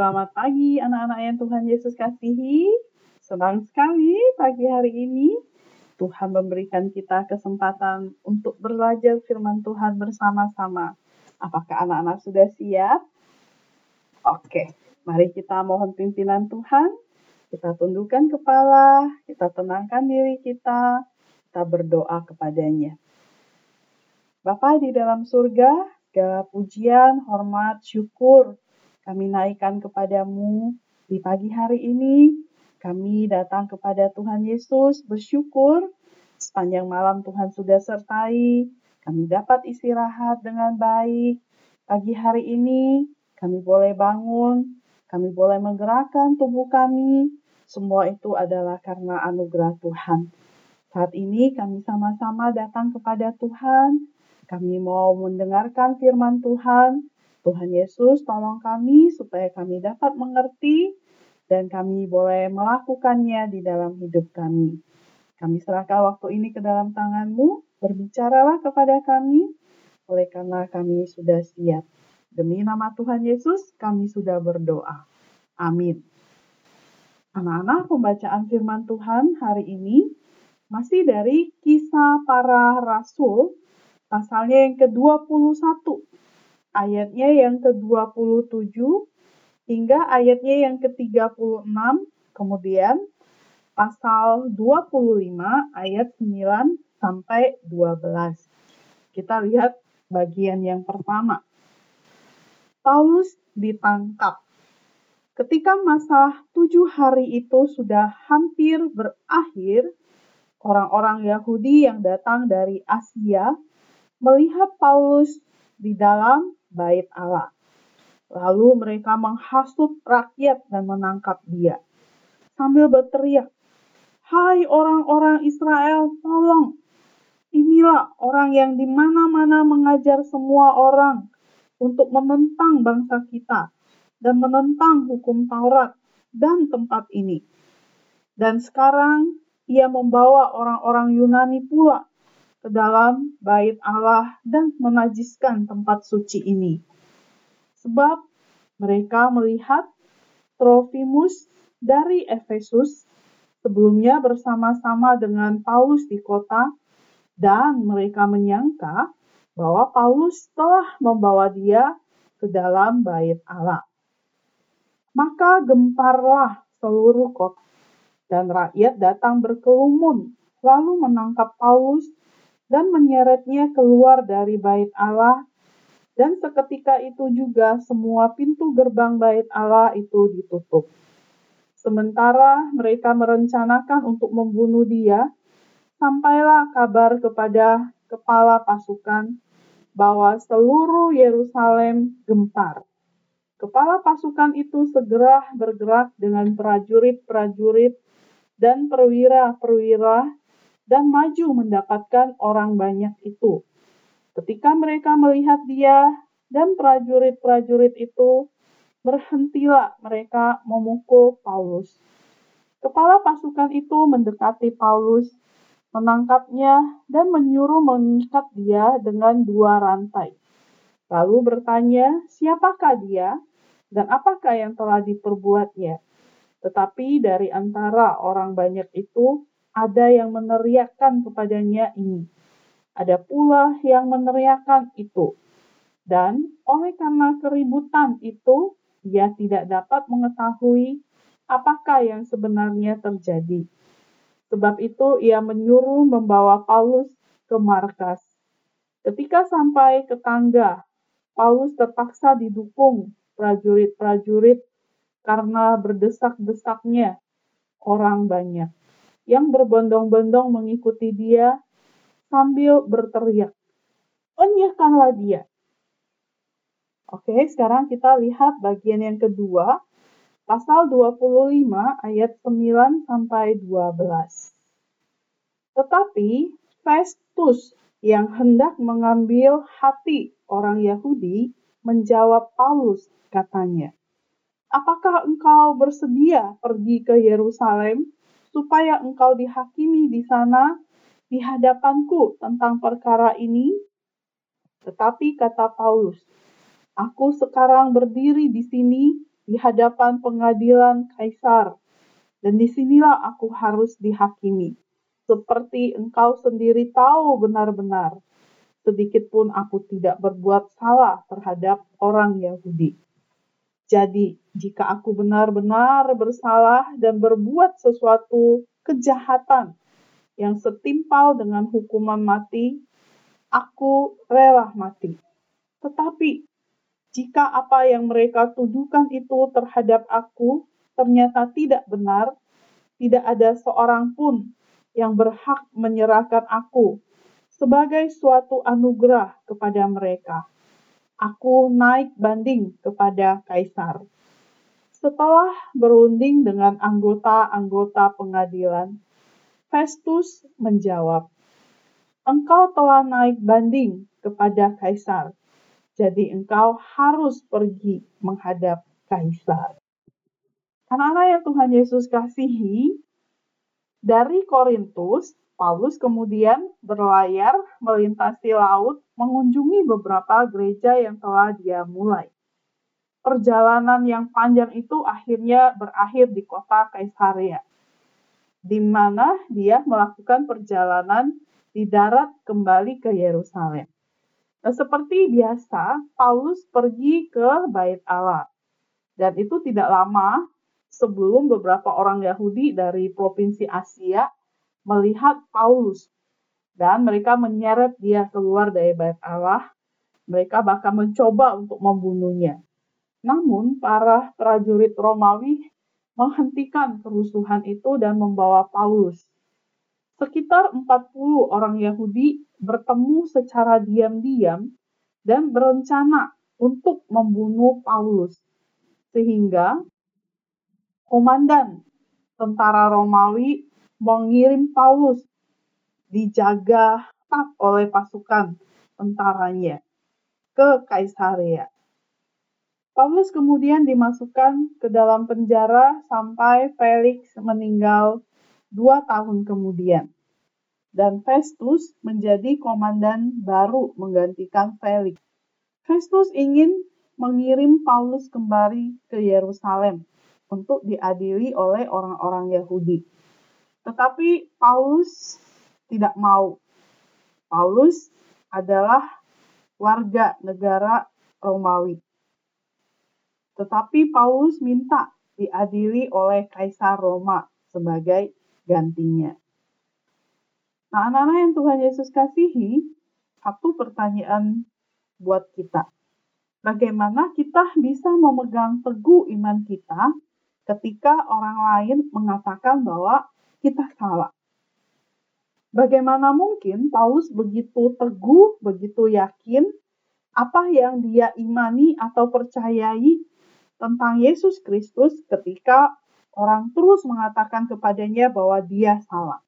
Selamat pagi anak-anak yang Tuhan Yesus kasihi. Senang sekali pagi hari ini Tuhan memberikan kita kesempatan untuk belajar firman Tuhan bersama-sama. Apakah anak-anak sudah siap? Oke, mari kita mohon pimpinan Tuhan. Kita tundukkan kepala, kita tenangkan diri kita, kita berdoa kepadanya. Bapa di dalam surga, segala pujian, hormat, syukur kami naikkan kepadamu di pagi hari ini. Kami datang kepada Tuhan Yesus bersyukur sepanjang malam Tuhan sudah sertai. Kami dapat istirahat dengan baik. Pagi hari ini kami boleh bangun, kami boleh menggerakkan tubuh kami. Semua itu adalah karena anugerah Tuhan. Saat ini kami sama-sama datang kepada Tuhan. Kami mau mendengarkan firman Tuhan. Tuhan Yesus, tolong kami supaya kami dapat mengerti dan kami boleh melakukannya di dalam hidup kami. Kami serahkan waktu ini ke dalam tanganmu, berbicaralah kepada kami, oleh karena kami sudah siap. Demi nama Tuhan Yesus, kami sudah berdoa. Amin. Anak-anak, pembacaan firman Tuhan hari ini masih dari kisah para rasul, pasalnya yang ke-21 ayatnya yang ke-27 hingga ayatnya yang ke-36, kemudian pasal 25 ayat 9 sampai 12. Kita lihat bagian yang pertama. Paulus ditangkap. Ketika masa tujuh hari itu sudah hampir berakhir, orang-orang Yahudi yang datang dari Asia melihat Paulus di dalam bait Allah. Lalu mereka menghasut rakyat dan menangkap dia. Sambil berteriak, Hai orang-orang Israel, tolong. Inilah orang yang di mana-mana mengajar semua orang untuk menentang bangsa kita dan menentang hukum Taurat dan tempat ini. Dan sekarang ia membawa orang-orang Yunani pula ke dalam bait Allah dan menajiskan tempat suci ini. Sebab mereka melihat Trofimus dari Efesus sebelumnya bersama-sama dengan Paulus di kota dan mereka menyangka bahwa Paulus telah membawa dia ke dalam bait Allah. Maka gemparlah seluruh kota dan rakyat datang berkerumun lalu menangkap Paulus dan menyeretnya keluar dari bait Allah dan seketika itu juga semua pintu gerbang bait Allah itu ditutup. Sementara mereka merencanakan untuk membunuh dia, sampailah kabar kepada kepala pasukan bahwa seluruh Yerusalem gempar. Kepala pasukan itu segera bergerak dengan prajurit-prajurit dan perwira-perwira dan maju mendapatkan orang banyak itu. Ketika mereka melihat dia dan prajurit-prajurit itu, berhentilah mereka memukul Paulus. Kepala pasukan itu mendekati Paulus, menangkapnya, dan menyuruh mengikat dia dengan dua rantai. Lalu bertanya, siapakah dia dan apakah yang telah diperbuatnya? Tetapi dari antara orang banyak itu, ada yang meneriakkan kepadanya ini. Ada pula yang meneriakkan itu. Dan oleh karena keributan itu, ia tidak dapat mengetahui apakah yang sebenarnya terjadi. Sebab itu ia menyuruh membawa Paulus ke markas. Ketika sampai ke tangga, Paulus terpaksa didukung prajurit-prajurit karena berdesak-desaknya orang banyak yang berbondong-bondong mengikuti dia sambil berteriak, Enyahkanlah dia. Oke, sekarang kita lihat bagian yang kedua, pasal 25 ayat 9 sampai 12. Tetapi Festus yang hendak mengambil hati orang Yahudi menjawab Paulus katanya, Apakah engkau bersedia pergi ke Yerusalem supaya engkau dihakimi di sana di hadapanku tentang perkara ini? Tetapi kata Paulus, aku sekarang berdiri di sini di hadapan pengadilan kaisar. Dan di sinilah aku harus dihakimi. Seperti engkau sendiri tahu benar-benar. Sedikit pun aku tidak berbuat salah terhadap orang Yahudi. Jadi, jika aku benar-benar bersalah dan berbuat sesuatu kejahatan yang setimpal dengan hukuman mati, aku rela mati. Tetapi jika apa yang mereka tuduhkan itu terhadap aku ternyata tidak benar, tidak ada seorang pun yang berhak menyerahkan aku sebagai suatu anugerah kepada mereka. Aku naik banding kepada kaisar. Setelah berunding dengan anggota-anggota pengadilan, Festus menjawab, "Engkau telah naik banding kepada kaisar jadi engkau harus pergi menghadap kaisar. Anak-anak yang Tuhan Yesus kasihi, dari Korintus, Paulus kemudian berlayar melintasi laut mengunjungi beberapa gereja yang telah dia mulai. Perjalanan yang panjang itu akhirnya berakhir di kota Kaisaria, di mana dia melakukan perjalanan di darat kembali ke Yerusalem. Nah, seperti biasa, Paulus pergi ke Bait Allah. Dan itu tidak lama sebelum beberapa orang Yahudi dari provinsi Asia melihat Paulus. Dan mereka menyeret dia keluar dari Bait Allah. Mereka bahkan mencoba untuk membunuhnya. Namun, para prajurit Romawi menghentikan kerusuhan itu dan membawa Paulus. Sekitar 40 orang Yahudi bertemu secara diam-diam dan berencana untuk membunuh Paulus. Sehingga komandan tentara Romawi mengirim Paulus dijaga tak oleh pasukan tentaranya ke Kaisaria. Paulus kemudian dimasukkan ke dalam penjara sampai Felix meninggal dua tahun kemudian dan Festus menjadi komandan baru menggantikan Felix. Festus ingin mengirim Paulus kembali ke Yerusalem untuk diadili oleh orang-orang Yahudi. Tetapi Paulus tidak mau. Paulus adalah warga negara Romawi. Tetapi Paulus minta diadili oleh Kaisar Roma sebagai gantinya. Nah, anak-anak yang Tuhan Yesus kasihi, satu pertanyaan buat kita. Bagaimana kita bisa memegang teguh iman kita ketika orang lain mengatakan bahwa kita salah? Bagaimana mungkin Paulus begitu teguh, begitu yakin apa yang dia imani atau percayai tentang Yesus Kristus ketika orang terus mengatakan kepadanya bahwa dia salah?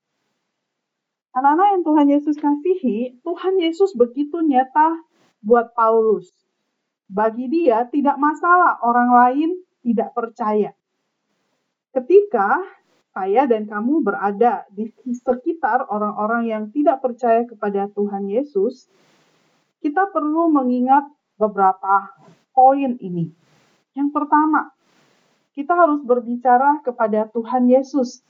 Anak-anak yang Tuhan Yesus kasihi, Tuhan Yesus begitu nyata buat Paulus. Bagi dia tidak masalah orang lain tidak percaya. Ketika saya dan kamu berada di sekitar orang-orang yang tidak percaya kepada Tuhan Yesus, kita perlu mengingat beberapa poin ini. Yang pertama, kita harus berbicara kepada Tuhan Yesus.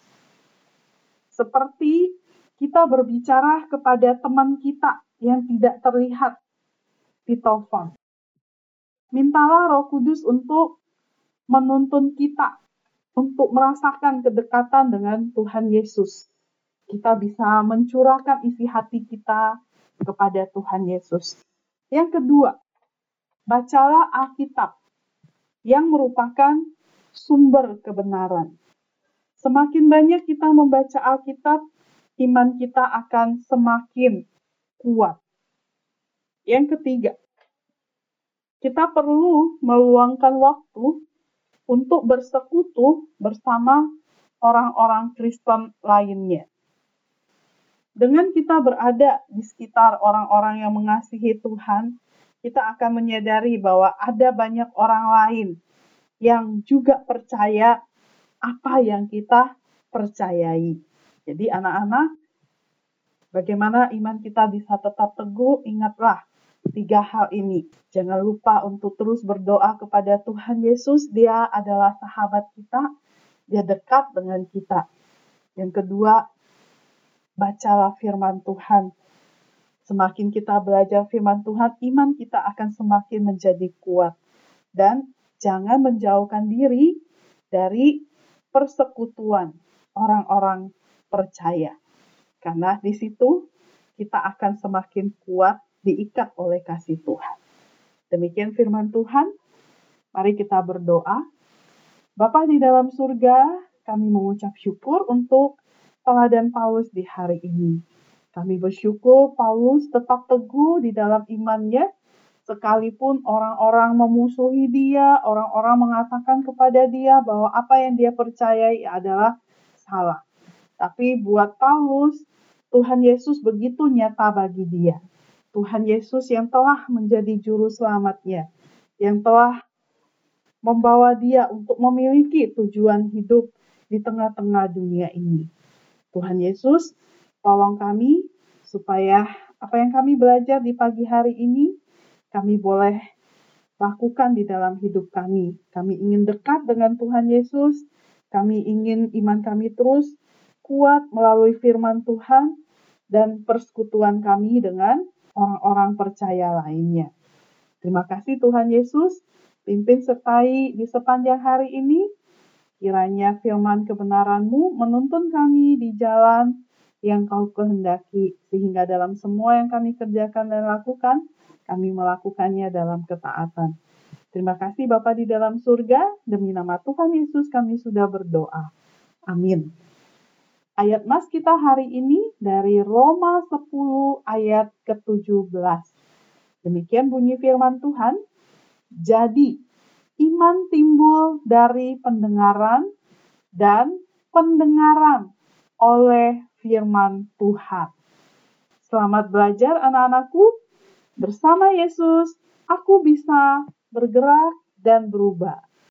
Seperti kita berbicara kepada teman kita yang tidak terlihat di telepon. Mintalah Roh Kudus untuk menuntun kita untuk merasakan kedekatan dengan Tuhan Yesus. Kita bisa mencurahkan isi hati kita kepada Tuhan Yesus. Yang kedua, bacalah Alkitab yang merupakan sumber kebenaran. Semakin banyak kita membaca Alkitab, iman kita akan semakin kuat. Yang ketiga, kita perlu meluangkan waktu untuk bersekutu bersama orang-orang Kristen lainnya. Dengan kita berada di sekitar orang-orang yang mengasihi Tuhan, kita akan menyadari bahwa ada banyak orang lain yang juga percaya apa yang kita percayai. Jadi anak-anak, bagaimana iman kita bisa tetap teguh? Ingatlah tiga hal ini. Jangan lupa untuk terus berdoa kepada Tuhan Yesus. Dia adalah sahabat kita. Dia dekat dengan kita. Yang kedua, bacalah firman Tuhan. Semakin kita belajar firman Tuhan, iman kita akan semakin menjadi kuat. Dan jangan menjauhkan diri dari persekutuan orang-orang percaya. Karena di situ kita akan semakin kuat diikat oleh kasih Tuhan. Demikian firman Tuhan. Mari kita berdoa. Bapa di dalam surga, kami mengucap syukur untuk teladan Paulus di hari ini. Kami bersyukur Paulus tetap teguh di dalam imannya, sekalipun orang-orang memusuhi dia, orang-orang mengatakan kepada dia bahwa apa yang dia percayai adalah salah. Tapi buat Paulus, Tuhan Yesus begitu nyata bagi dia. Tuhan Yesus yang telah menjadi juru selamatnya, yang telah membawa dia untuk memiliki tujuan hidup di tengah-tengah dunia ini. Tuhan Yesus, tolong kami supaya apa yang kami belajar di pagi hari ini, kami boleh lakukan di dalam hidup kami. Kami ingin dekat dengan Tuhan Yesus, kami ingin iman kami terus kuat melalui firman Tuhan dan persekutuan kami dengan orang-orang percaya lainnya. Terima kasih Tuhan Yesus, pimpin sertai di sepanjang hari ini. Kiranya firman kebenaran-Mu menuntun kami di jalan yang kau kehendaki, sehingga dalam semua yang kami kerjakan dan lakukan, kami melakukannya dalam ketaatan. Terima kasih Bapa di dalam surga, demi nama Tuhan Yesus kami sudah berdoa. Amin. Ayat mas kita hari ini dari Roma 10 ayat ke-17. Demikian bunyi firman Tuhan. Jadi, iman timbul dari pendengaran dan pendengaran oleh firman Tuhan. Selamat belajar anak-anakku. Bersama Yesus, aku bisa bergerak dan berubah.